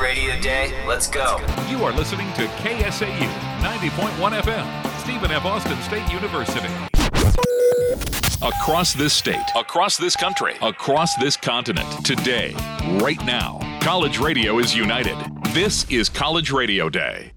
Radio Day. Let's go. You are listening to KSAU 90.1 FM, Stephen F. Austin State University. Across this state, across this country, across this continent, today, right now, college radio is united. This is College Radio Day.